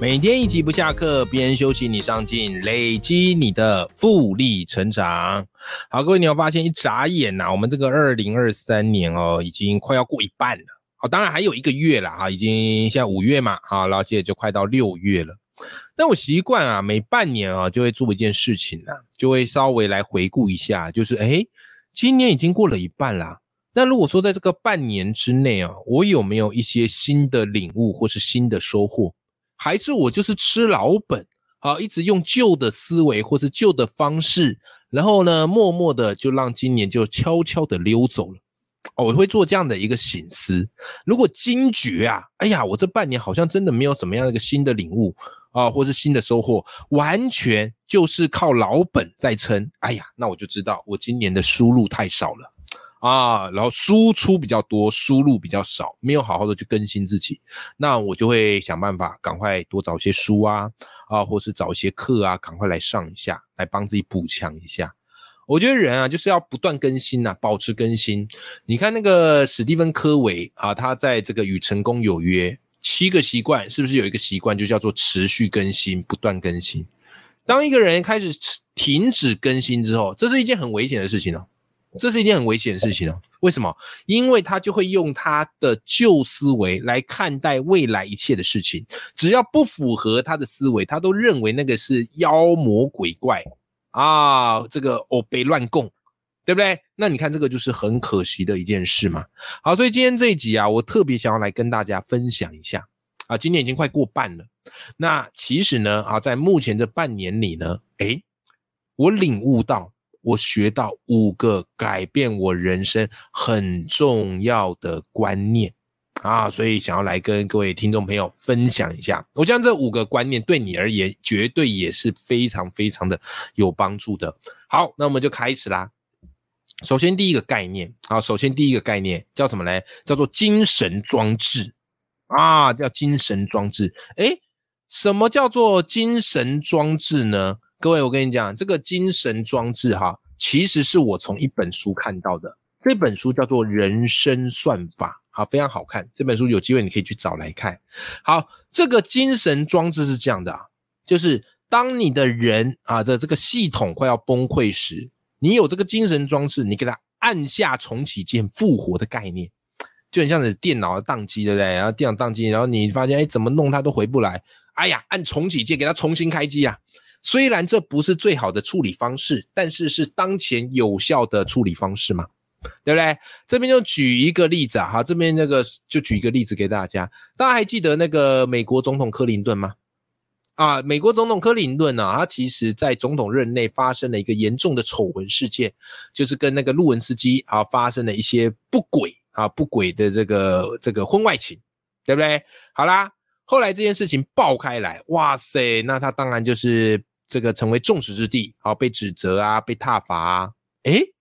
每天一集不下课，边休息你上进，累积你的复利成长。好，各位，你有发现一眨眼呐，我们这个二零二三年哦，已经快要过一半了。好，当然还有一个月了哈，已经现在五月嘛，好，然后现在就快到六月了。那我习惯啊，每半年啊就会做一件事情啊，就会稍微来回顾一下，就是哎，今年已经过了一半啦。那如果说在这个半年之内啊，我有没有一些新的领悟或是新的收获？还是我就是吃老本啊，一直用旧的思维或是旧的方式，然后呢，默默的就让今年就悄悄的溜走了。哦我会做这样的一个醒思。如果惊觉啊，哎呀，我这半年好像真的没有什么样的一个新的领悟啊，或是新的收获，完全就是靠老本在撑。哎呀，那我就知道我今年的输入太少了。啊，然后输出比较多，输入比较少，没有好好的去更新自己，那我就会想办法赶快多找些书啊，啊，或是找一些课啊，赶快来上一下，来帮自己补强一下。我觉得人啊，就是要不断更新呐，保持更新。你看那个史蒂芬科维啊，他在这个与成功有约七个习惯，是不是有一个习惯就叫做持续更新，不断更新？当一个人开始停止更新之后，这是一件很危险的事情哦。这是一件很危险的事情哦。为什么？因为他就会用他的旧思维来看待未来一切的事情，只要不符合他的思维，他都认为那个是妖魔鬼怪啊，这个哦被乱供，对不对？那你看这个就是很可惜的一件事嘛。好，所以今天这一集啊，我特别想要来跟大家分享一下啊，今年已经快过半了，那其实呢啊，在目前这半年里呢，诶，我领悟到。我学到五个改变我人生很重要的观念啊，所以想要来跟各位听众朋友分享一下。我将这五个观念对你而言绝对也是非常非常的有帮助的。好，那我们就开始啦。首先第一个概念啊，首先第一个概念叫什么呢？叫做精神装置啊，叫精神装置。诶，什么叫做精神装置呢？各位，我跟你讲，这个精神装置哈，其实是我从一本书看到的。这本书叫做《人生算法》，好，非常好看。这本书有机会你可以去找来看。好，这个精神装置是这样的啊，就是当你的人啊的这个系统快要崩溃时，你有这个精神装置，你给它按下重启键复活的概念，就很像是电脑的宕机，对不对？然后电脑宕机，然后你发现哎，怎么弄它都回不来，哎呀，按重启键给它重新开机啊。虽然这不是最好的处理方式，但是是当前有效的处理方式嘛？对不对？这边就举一个例子啊，哈，这边那个就举一个例子给大家。大家还记得那个美国总统克林顿吗？啊，美国总统克林顿呢，他其实在总统任内发生了一个严重的丑闻事件，就是跟那个路文斯基啊发生了一些不轨啊不轨的这个这个婚外情，对不对？好啦，后来这件事情爆开来，哇塞，那他当然就是。这个成为众矢之的，好被指责啊，被挞伐啊，诶，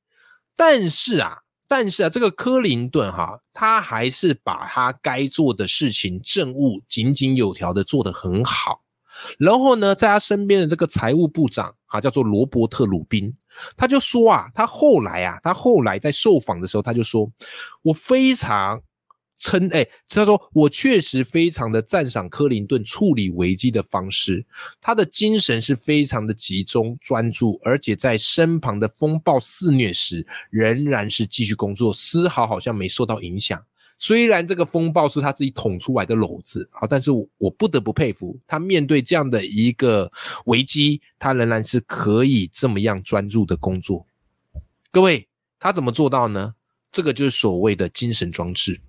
但是啊，但是啊，这个克林顿哈，他还是把他该做的事情政务井井有条的做得很好。然后呢，在他身边的这个财务部长啊，叫做罗伯特鲁宾，他就说啊，他后来啊，他后来在受访的时候，他就说，我非常。称哎，他说我确实非常的赞赏克林顿处理危机的方式，他的精神是非常的集中专注，而且在身旁的风暴肆虐时，仍然是继续工作，丝毫好像没受到影响。虽然这个风暴是他自己捅出来的篓子啊，但是我不得不佩服他面对这样的一个危机，他仍然是可以这么样专注的工作。各位，他怎么做到呢？这个就是所谓的精神装置。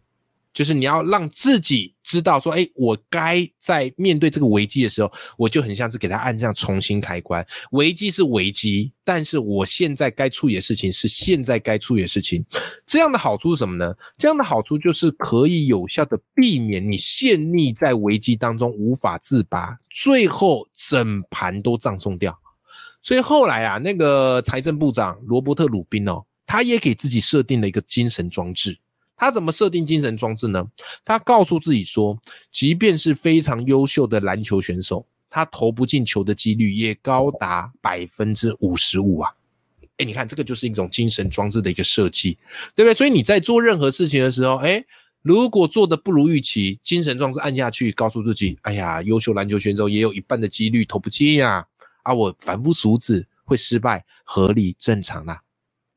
就是你要让自己知道说，哎，我该在面对这个危机的时候，我就很像是给他按这样重新开关。危机是危机，但是我现在该处理的事情是现在该处理的事情。这样的好处是什么呢？这样的好处就是可以有效的避免你陷溺在危机当中无法自拔，最后整盘都葬送掉。所以后来啊，那个财政部长罗伯特鲁宾哦。他也给自己设定了一个精神装置。他怎么设定精神装置呢？他告诉自己说，即便是非常优秀的篮球选手，他投不进球的几率也高达百分之五十五啊！哎，你看这个就是一种精神装置的一个设计，对不对？所以你在做任何事情的时候，哎，如果做的不如预期，精神装置按下去，告诉自己，哎呀，优秀篮球选手也有一半的几率投不进呀！啊，我反复数子会失败，合理正常啦，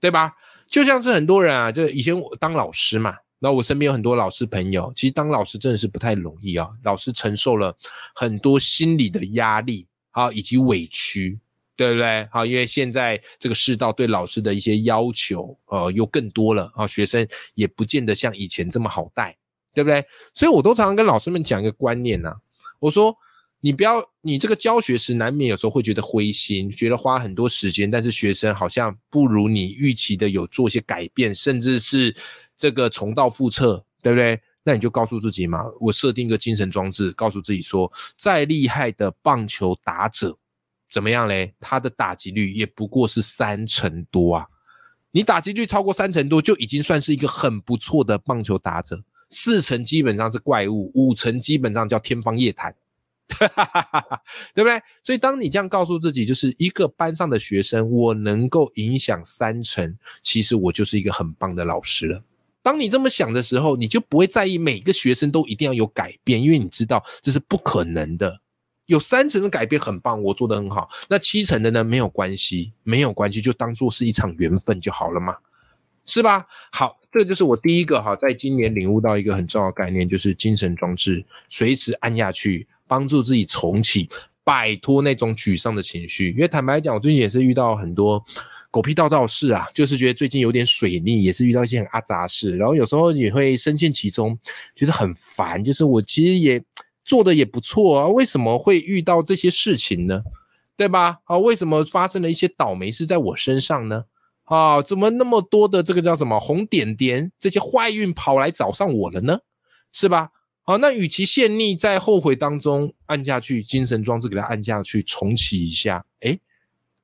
对吧？就像是很多人啊，就以前我当老师嘛，那我身边有很多老师朋友，其实当老师真的是不太容易啊。老师承受了很多心理的压力啊，以及委屈，对不对？好，因为现在这个世道对老师的一些要求，呃，又更多了啊，学生也不见得像以前这么好带，对不对？所以我都常常跟老师们讲一个观念呐，我说。你不要，你这个教学时难免有时候会觉得灰心，觉得花很多时间，但是学生好像不如你预期的有做一些改变，甚至是这个重蹈覆辙，对不对？那你就告诉自己嘛，我设定一个精神装置，告诉自己说，再厉害的棒球打者怎么样嘞？他的打击率也不过是三成多啊，你打击率超过三成多，就已经算是一个很不错的棒球打者，四成基本上是怪物，五成基本上叫天方夜谭。哈哈哈，对不对？所以当你这样告诉自己，就是一个班上的学生，我能够影响三成，其实我就是一个很棒的老师了。当你这么想的时候，你就不会在意每个学生都一定要有改变，因为你知道这是不可能的。有三成的改变很棒，我做的很好。那七成的呢？没有关系，没有关系，就当做是一场缘分就好了嘛，是吧？好，这就是我第一个哈，在今年领悟到一个很重要的概念，就是精神装置，随时按下去。帮助自己重启，摆脱那种沮丧的情绪。因为坦白讲，我最近也是遇到很多狗屁倒道事啊，就是觉得最近有点水逆，也是遇到一些很阿杂事，然后有时候也会深陷其中，觉得很烦。就是我其实也做的也不错啊，为什么会遇到这些事情呢？对吧？啊，为什么发生了一些倒霉事在我身上呢？啊，怎么那么多的这个叫什么红点点，这些坏运跑来找上我了呢？是吧？好，那与其陷溺在后悔当中，按下去精神装置给它按下去重启一下，哎，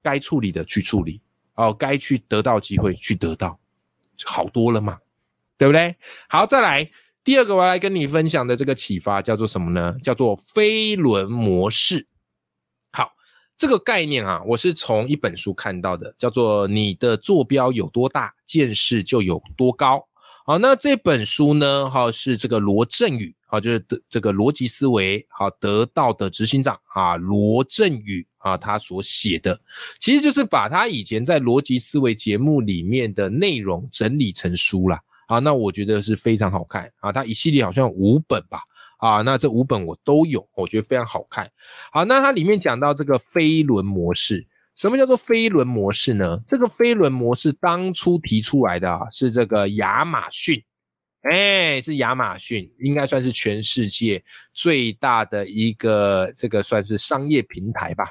该处理的去处理，哦，该去得到机会去得到，好多了嘛，对不对？好，再来第二个，我要来跟你分享的这个启发叫做什么呢？叫做飞轮模式。好，这个概念啊，我是从一本书看到的，叫做你的坐标有多大，见识就有多高。好，那这本书呢？哈，是这个罗振宇，好，就是的这个逻辑思维，好，得到的执行长啊，罗振宇啊，他所写的，其实就是把他以前在逻辑思维节目里面的内容整理成书了啊。那我觉得是非常好看啊，他一系列好像五本吧啊，那这五本我都有，我觉得非常好看。好，那它里面讲到这个飞轮模式。什么叫做飞轮模式呢？这个飞轮模式当初提出来的啊，是这个亚马逊，哎，是亚马逊，应该算是全世界最大的一个这个算是商业平台吧，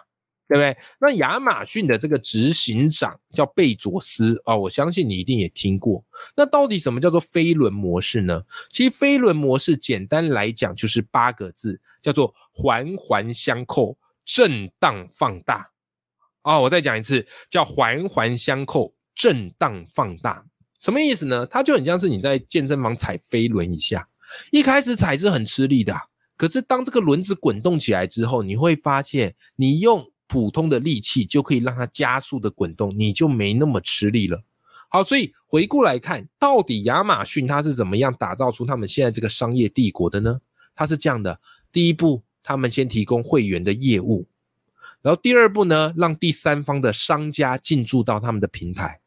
对不对？那亚马逊的这个执行长叫贝佐斯啊，我相信你一定也听过。那到底什么叫做飞轮模式呢？其实飞轮模式简单来讲就是八个字，叫做环环相扣，震荡放大。哦，我再讲一次，叫环环相扣，震荡放大，什么意思呢？它就很像是你在健身房踩飞轮一下，一开始踩是很吃力的，可是当这个轮子滚动起来之后，你会发现，你用普通的力气就可以让它加速的滚动，你就没那么吃力了。好，所以回顾来看，到底亚马逊它是怎么样打造出他们现在这个商业帝国的呢？它是这样的，第一步，他们先提供会员的业务。然后第二步呢，让第三方的商家进驻到他们的平台。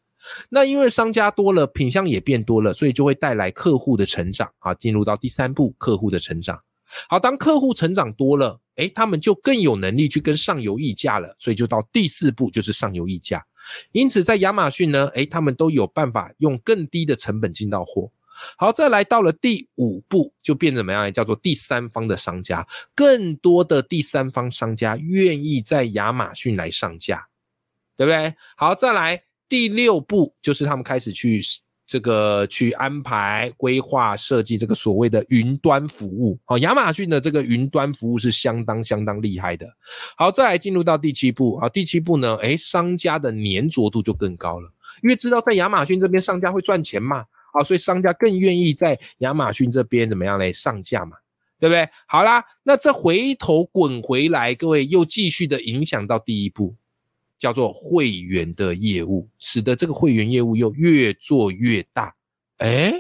那因为商家多了，品相也变多了，所以就会带来客户的成长啊。进入到第三步，客户的成长。好，当客户成长多了，诶，他们就更有能力去跟上游议价了。所以就到第四步，就是上游议价。因此在亚马逊呢，诶，他们都有办法用更低的成本进到货。好，再来到了第五步，就变怎么样？叫做第三方的商家，更多的第三方商家愿意在亚马逊来上架，对不对？好，再来第六步，就是他们开始去这个去安排、规划、设计这个所谓的云端服务。好，亚马逊的这个云端服务是相当相当厉害的。好，再来进入到第七步啊，第七步呢，诶，商家的粘着度就更高了。因为知道在亚马逊这边商家会赚钱嘛，啊，所以商家更愿意在亚马逊这边怎么样嘞上架嘛，对不对？好啦，那这回头滚回来，各位又继续的影响到第一步，叫做会员的业务，使得这个会员业务又越做越大。哎，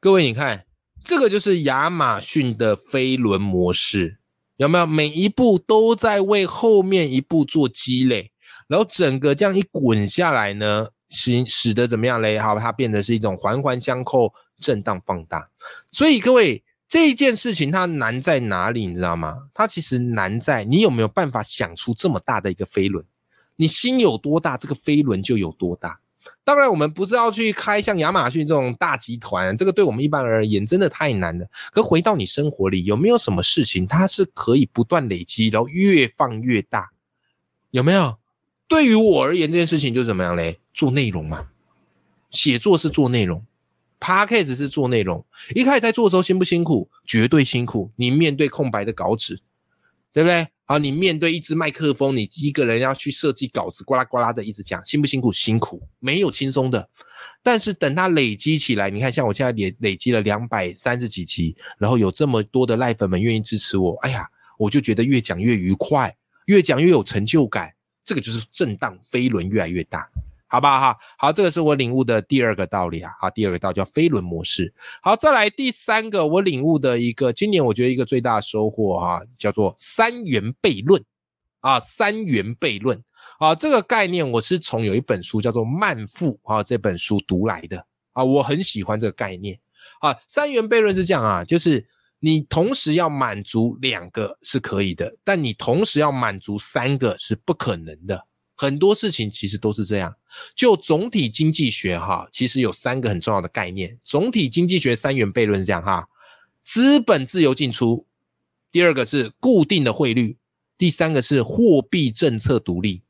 各位你看，这个就是亚马逊的飞轮模式。有没有每一步都在为后面一步做积累，然后整个这样一滚下来呢，使使得怎么样嘞？好，它变得是一种环环相扣、震荡放大。所以各位，这一件事情它难在哪里？你知道吗？它其实难在你有没有办法想出这么大的一个飞轮？你心有多大，这个飞轮就有多大。当然，我们不是要去开像亚马逊这种大集团，这个对我们一般而言真的太难了。可回到你生活里，有没有什么事情它是可以不断累积，然后越放越大？有没有？对于我而言，这件事情就怎么样嘞？做内容嘛，写作是做内容，podcast 是做内容。一开始在做的时候，辛不辛苦？绝对辛苦。你面对空白的稿纸，对不对？啊，你面对一支麦克风，你一个人要去设计稿子，呱啦呱啦的一直讲，辛不辛苦？辛苦，没有轻松的。但是等它累积起来，你看，像我现在累累积了两百三十几集，然后有这么多的赖粉们愿意支持我，哎呀，我就觉得越讲越愉快，越讲越有成就感。这个就是震荡飞轮越来越大。好不好哈？好，这个是我领悟的第二个道理啊。好，第二个道叫飞轮模式。好，再来第三个，我领悟的一个，今年我觉得一个最大的收获哈，叫做三元悖论啊。三元悖论啊，这个概念我是从有一本书叫做《慢富》啊这本书读来的啊，我很喜欢这个概念啊。三元悖论是这样啊，就是你同时要满足两个是可以的，但你同时要满足三个是不可能的。很多事情其实都是这样。就总体经济学哈，其实有三个很重要的概念。总体经济学三元悖论是这样哈：资本自由进出，第二个是固定的汇率，第三个是货币政策独立。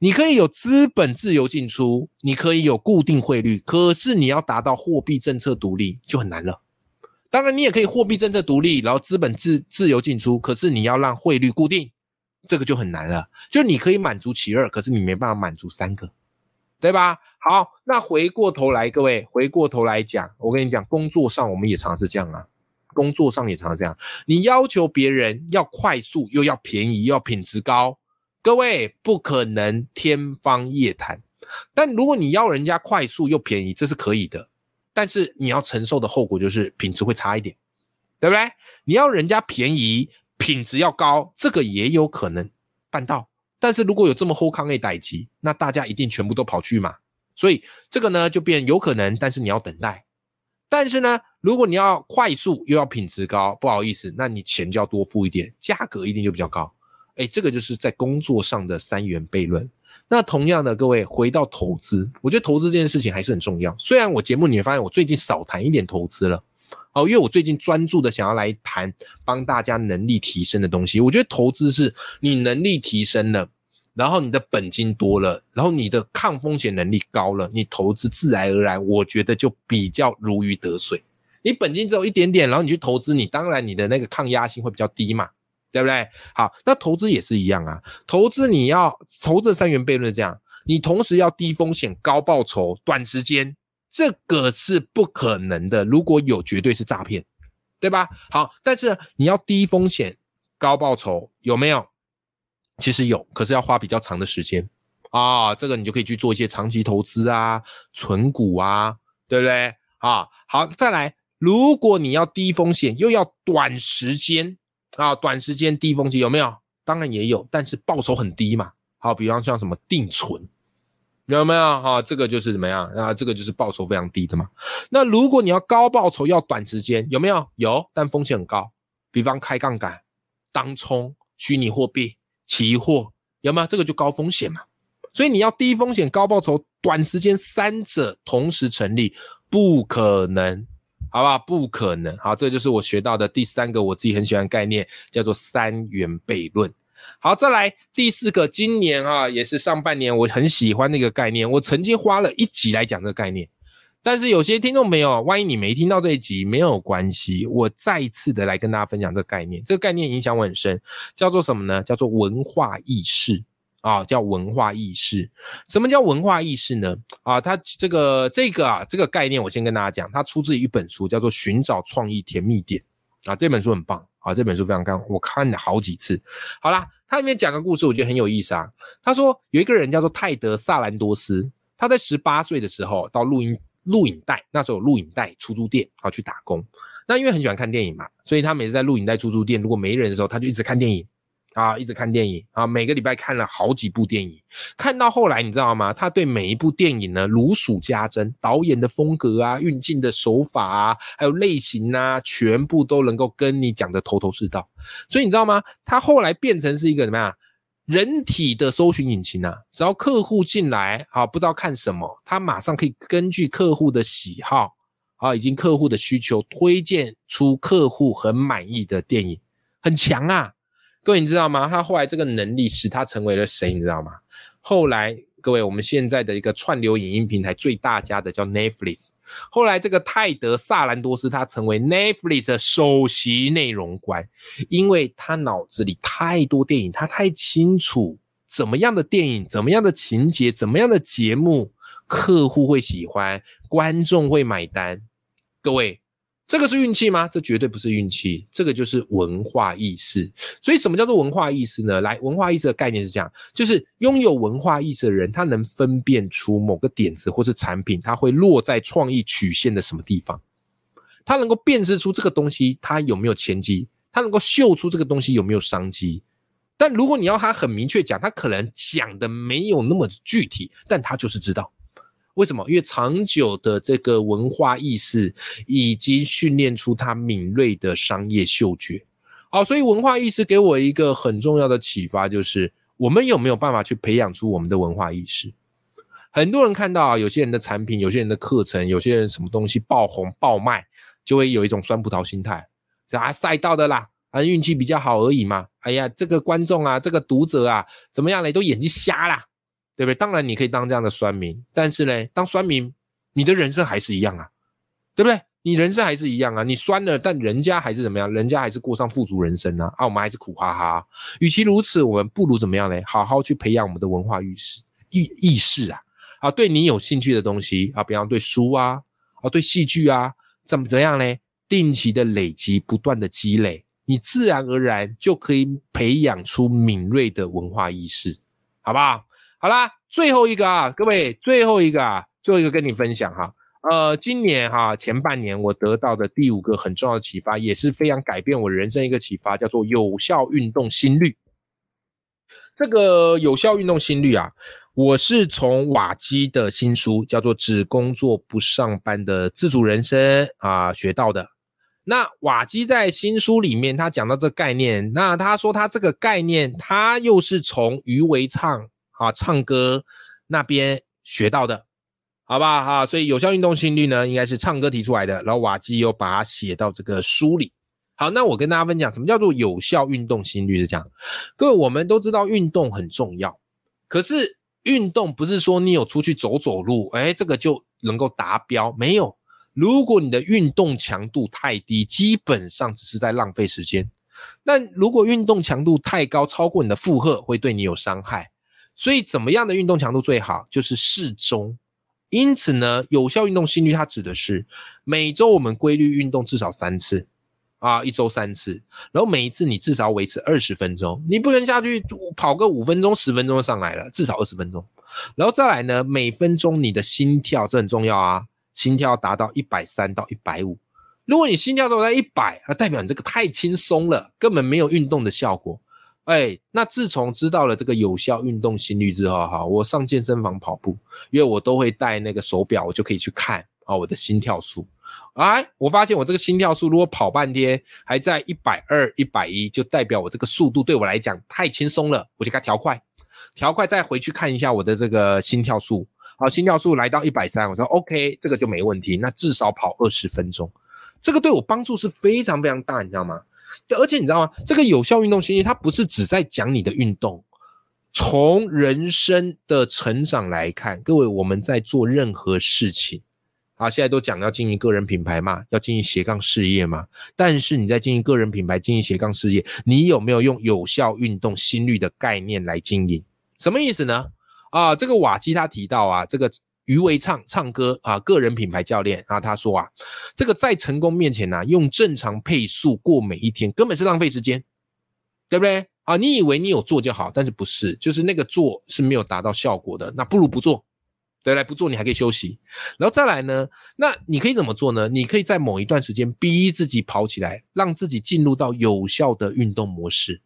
你可以有资本自由进出，你可以有固定汇率，可是你要达到货币政策独立就很难了。当然，你也可以货币政策独立，然后资本自自由进出，可是你要让汇率固定。这个就很难了，就你可以满足其二，可是你没办法满足三个，对吧？好，那回过头来，各位回过头来讲，我跟你讲，工作上我们也常常是这样啊，工作上也常常这样，你要求别人要快速又要便宜又要品质高，各位不可能天方夜谭。但如果你要人家快速又便宜，这是可以的，但是你要承受的后果就是品质会差一点，对不对？你要人家便宜。品质要高，这个也有可能办到。但是如果有这么后康 A 代级，那大家一定全部都跑去嘛。所以这个呢就变有可能，但是你要等待。但是呢，如果你要快速又要品质高，不好意思，那你钱就要多付一点，价格一定就比较高。哎，这个就是在工作上的三元悖论。那同样的，各位回到投资，我觉得投资这件事情还是很重要。虽然我节目你会发现我最近少谈一点投资了。哦，因为我最近专注的想要来谈帮大家能力提升的东西。我觉得投资是你能力提升了，然后你的本金多了，然后你的抗风险能力高了，你投资自然而然，我觉得就比较如鱼得水。你本金只有一点点，然后你去投资，你当然你的那个抗压性会比较低嘛，对不对？好，那投资也是一样啊，投资你要投资三元悖论这样，你同时要低风险高报酬，短时间。这个是不可能的，如果有，绝对是诈骗，对吧？好，但是你要低风险高报酬，有没有？其实有，可是要花比较长的时间啊。这个你就可以去做一些长期投资啊，存股啊，对不对？啊，好，再来，如果你要低风险又要短时间啊，短时间低风险有没有？当然也有，但是报酬很低嘛。好，比方像什么定存。有没有哈？这个就是怎么样啊？这个就是报酬非常低的嘛。那如果你要高报酬，要短时间，有没有？有，但风险很高。比方开杠杆、当冲、虚拟货币、期货，有没有？这个就高风险嘛。所以你要低风险高报酬，短时间三者同时成立，不可能，好不好？不可能。好，这就是我学到的第三个我自己很喜欢概念，叫做三元悖论。好，再来第四个，今年啊也是上半年，我很喜欢那个概念。我曾经花了一集来讲这个概念，但是有些听众朋友，万一你没听到这一集，没有关系，我再一次的来跟大家分享这个概念。这个概念影响我很深，叫做什么呢？叫做文化意识。啊，叫文化意识。什么叫文化意识呢？啊，它这个这个啊，这个概念我先跟大家讲，它出自于一本书，叫做《寻找创意甜蜜点》啊，这本书很棒啊，这本书非常刚，我看了好几次。好啦，它里面讲个故事，我觉得很有意思啊。他说有一个人叫做泰德·萨兰多斯，他在十八岁的时候到录音录影带，那时候有录影带出租店啊去打工。那因为很喜欢看电影嘛，所以他每次在录影带出租店如果没人的时候，他就一直看电影。啊，一直看电影啊，每个礼拜看了好几部电影，看到后来你知道吗？他对每一部电影呢如数家珍，导演的风格啊、运镜的手法啊，还有类型啊，全部都能够跟你讲的头头是道。所以你知道吗？他后来变成是一个怎么样？人体的搜寻引擎啊，只要客户进来啊，不知道看什么，他马上可以根据客户的喜好啊，以及客户的需求，推荐出客户很满意的电影，很强啊。各位你知道吗？他后来这个能力使他成为了谁？你知道吗？后来各位，我们现在的一个串流影音平台最大家的叫 Netflix。后来这个泰德·萨兰多斯他成为 Netflix 的首席内容官，因为他脑子里太多电影，他太清楚怎么样的电影、怎么样的情节、怎么样的节目客户会喜欢，观众会买单。各位。这个是运气吗？这绝对不是运气，这个就是文化意识。所以什么叫做文化意识呢？来，文化意识的概念是这样：就是拥有文化意识的人，他能分辨出某个点子或是产品，它会落在创意曲线的什么地方，他能够辨识出这个东西它有没有前机，他能够嗅出这个东西有没有商机。但如果你要他很明确讲，他可能讲的没有那么具体，但他就是知道。为什么？因为长久的这个文化意识已经训练出他敏锐的商业嗅觉。好，所以文化意识给我一个很重要的启发，就是我们有没有办法去培养出我们的文化意识？很多人看到啊，有些人的产品、有些人的课程、有些人什么东西爆红爆卖，就会有一种酸葡萄心态，这啊赛道的啦，啊运气比较好而已嘛。哎呀，这个观众啊，这个读者啊，怎么样嘞？都眼睛瞎啦。对不对？当然你可以当这样的酸民，但是呢，当酸民，你的人生还是一样啊，对不对？你人生还是一样啊，你酸了，但人家还是怎么样？人家还是过上富足人生啊，啊，我们还是苦哈哈。与其如此，我们不如怎么样呢？好好去培养我们的文化意识意意识啊，啊，对你有兴趣的东西啊，比方对书啊，啊，对戏剧啊，怎么怎样呢？定期的累积，不断的积累，你自然而然就可以培养出敏锐的文化意识，好不好？好啦，最后一个啊，各位，最后一个啊，最后一个跟你分享哈，呃，今年哈前半年我得到的第五个很重要的启发，也是非常改变我人生一个启发，叫做有效运动心率。这个有效运动心率啊，我是从瓦基的新书叫做《只工作不上班的自主人生》啊学到的。那瓦基在新书里面他讲到这概念，那他说他这个概念，他又是从余维畅。啊，唱歌那边学到的，好吧？哈，所以有效运动心率呢，应该是唱歌提出来的，然后瓦基又把它写到这个书里。好，那我跟大家分享，什么叫做有效运动心率？是这样，各位，我们都知道运动很重要，可是运动不是说你有出去走走路，哎，这个就能够达标，没有。如果你的运动强度太低，基本上只是在浪费时间。那如果运动强度太高，超过你的负荷，会对你有伤害。所以，怎么样的运动强度最好？就是适中。因此呢，有效运动心率它指的是每周我们规律运动至少三次，啊，一周三次，然后每一次你至少维持二十分钟，你不能下去跑个五分钟、十分钟就上来了，至少二十分钟。然后再来呢，每分钟你的心跳这很重要啊，心跳达到一百三到一百五。如果你心跳都在一百，啊，代表你这个太轻松了，根本没有运动的效果。哎，那自从知道了这个有效运动心率之后，哈，我上健身房跑步，因为我都会带那个手表，我就可以去看啊我的心跳数。哎，我发现我这个心跳数如果跑半天还在一百二、一百一，就代表我这个速度对我来讲太轻松了，我就给它调快，调快再回去看一下我的这个心跳数。好，心跳数来到一百三，我说 OK，这个就没问题。那至少跑二十分钟，这个对我帮助是非常非常大，你知道吗？而且你知道吗？这个有效运动心率，它不是只在讲你的运动。从人生的成长来看，各位我们在做任何事情，啊，现在都讲要经营个人品牌嘛，要经营斜杠事业嘛。但是你在经营个人品牌、经营斜杠事业，你有没有用有效运动心率的概念来经营？什么意思呢？啊，这个瓦基他提到啊，这个余为唱唱歌啊，个人品牌教练啊，他说啊，这个在成功面前呢，用正常配速过每一天，根本是浪费时间，对不对？啊，你以为你有做就好，但是不是，就是那个做是没有达到效果的，那不如不做。对来不做，你还可以休息，然后再来呢？那你可以怎么做呢？你可以在某一段时间逼自己跑起来，让自己进入到有效的运动模式，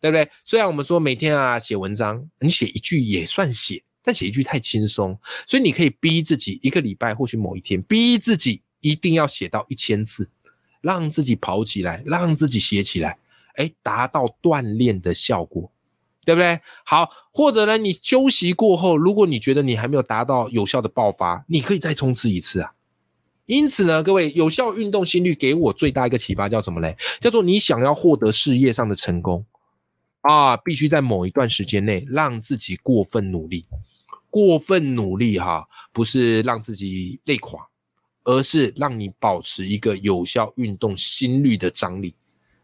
对不对？虽然我们说每天啊写文章，你写一句也算写，但写一句太轻松，所以你可以逼自己一个礼拜，或许某一天，逼自己一定要写到一千字，让自己跑起来，让自己写起来，哎，达到锻炼的效果。对不对？好，或者呢？你休息过后，如果你觉得你还没有达到有效的爆发，你可以再冲刺一次啊。因此呢，各位，有效运动心率给我最大一个启发叫什么嘞？叫做你想要获得事业上的成功啊，必须在某一段时间内让自己过分努力。过分努力哈，不是让自己累垮，而是让你保持一个有效运动心率的张力。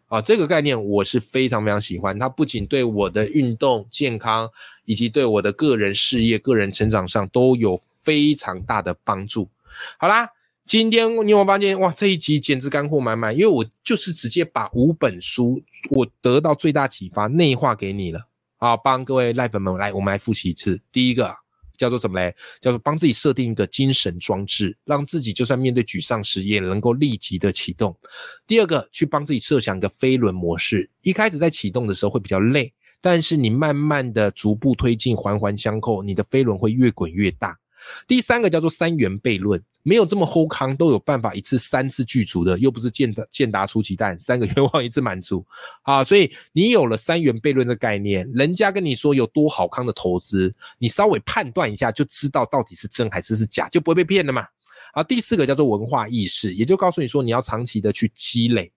啊，这个概念我是非常非常喜欢。它不仅对我的运动健康，以及对我的个人事业、个人成长上都有非常大的帮助。好啦，今天你有没有发现哇？这一集简直干货满满，因为我就是直接把五本书我得到最大启发内化给你了。好，帮各位赖粉们来，我们来复习一次。第一个。叫做什么嘞？叫做帮自己设定一个精神装置，让自己就算面对沮丧时也能够立即的启动。第二个，去帮自己设想一个飞轮模式，一开始在启动的时候会比较累，但是你慢慢的逐步推进，环环相扣，你的飞轮会越滚越大。第三个叫做三元悖论，没有这么厚康都有办法一次三次具足的，又不是健达健达出奇蛋，三个愿望一次满足啊！所以你有了三元悖论的概念，人家跟你说有多好康的投资，你稍微判断一下就知道到底是真还是是假，就不会被骗了嘛。啊，第四个叫做文化意识，也就告诉你说你要长期的去积累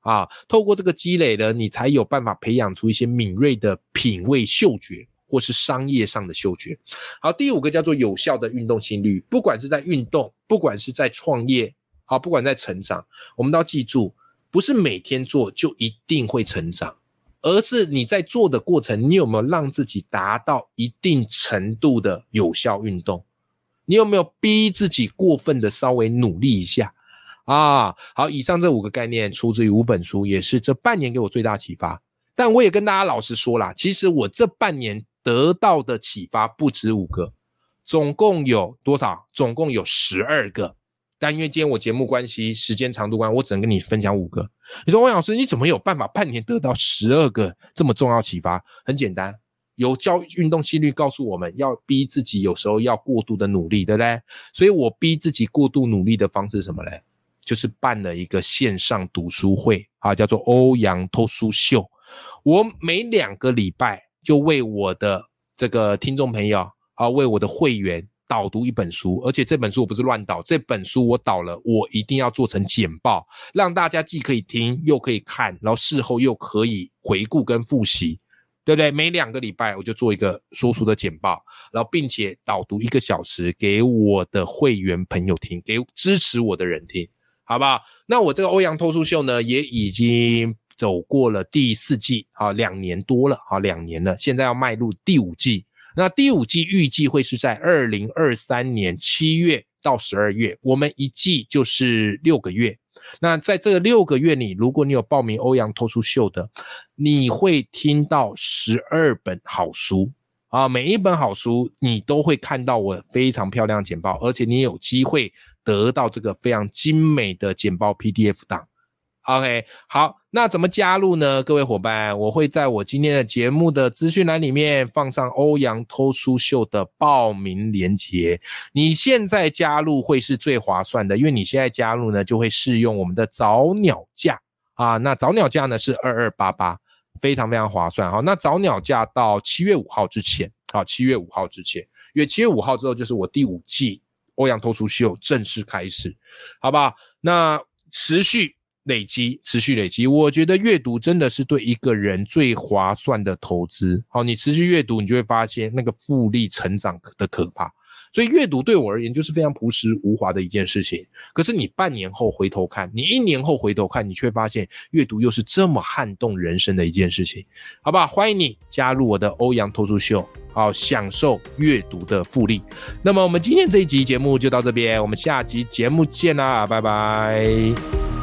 啊，透过这个积累呢，你才有办法培养出一些敏锐的品味嗅觉。或是商业上的嗅觉。好，第五个叫做有效的运动心率，不管是在运动，不管是在创业，好，不管在成长，我们都要记住，不是每天做就一定会成长，而是你在做的过程，你有没有让自己达到一定程度的有效运动？你有没有逼自己过分的稍微努力一下啊？好，以上这五个概念出自于五本书，也是这半年给我最大启发。但我也跟大家老实说啦，其实我这半年。得到的启发不止五个，总共有多少？总共有十二个。但因为今天我节目关系、时间长度关，我只能跟你分享五个。你说，汪老师，你怎么有办法半年得到十二个这么重要启发？很简单，有教运动心率告诉我们要逼自己，有时候要过度的努力，对不对？所以我逼自己过度努力的方式是什么嘞？就是办了一个线上读书会啊，叫做欧阳偷书秀。我每两个礼拜。就为我的这个听众朋友啊，为我的会员导读一本书，而且这本书我不是乱导，这本书我导了，我一定要做成简报，让大家既可以听又可以看，然后事后又可以回顾跟复习，对不对？每两个礼拜我就做一个说书的简报，然后并且导读一个小时给我的会员朋友听，给支持我的人听，好不好？那我这个欧阳脱书秀呢，也已经。走过了第四季，好两年多了，好两年了，现在要迈入第五季。那第五季预计会是在二零二三年七月到十二月，我们一季就是六个月。那在这六个月里，如果你有报名欧阳脱书秀的，你会听到十二本好书啊，每一本好书你都会看到我非常漂亮简报，而且你有机会得到这个非常精美的简报 PDF 档。OK，好，那怎么加入呢？各位伙伴，我会在我今天的节目的资讯栏里面放上欧阳偷书秀的报名链接。你现在加入会是最划算的，因为你现在加入呢，就会试用我们的早鸟价啊。那早鸟价呢是二二八八，非常非常划算。好，那早鸟价到七月五号之前，好，七月五号之前，因为七月五号之后就是我第五季欧阳偷书秀正式开始，好不好？那持续。累积，持续累积，我觉得阅读真的是对一个人最划算的投资。好，你持续阅读，你就会发现那个复利成长的可怕。所以阅读对我而言就是非常朴实无华的一件事情。可是你半年后回头看，你一年后回头看，你却发现阅读又是这么撼动人生的一件事情，好不好？欢迎你加入我的欧阳脱书秀，好享受阅读的复利。那么我们今天这一集节目就到这边，我们下集节目见啦，拜拜。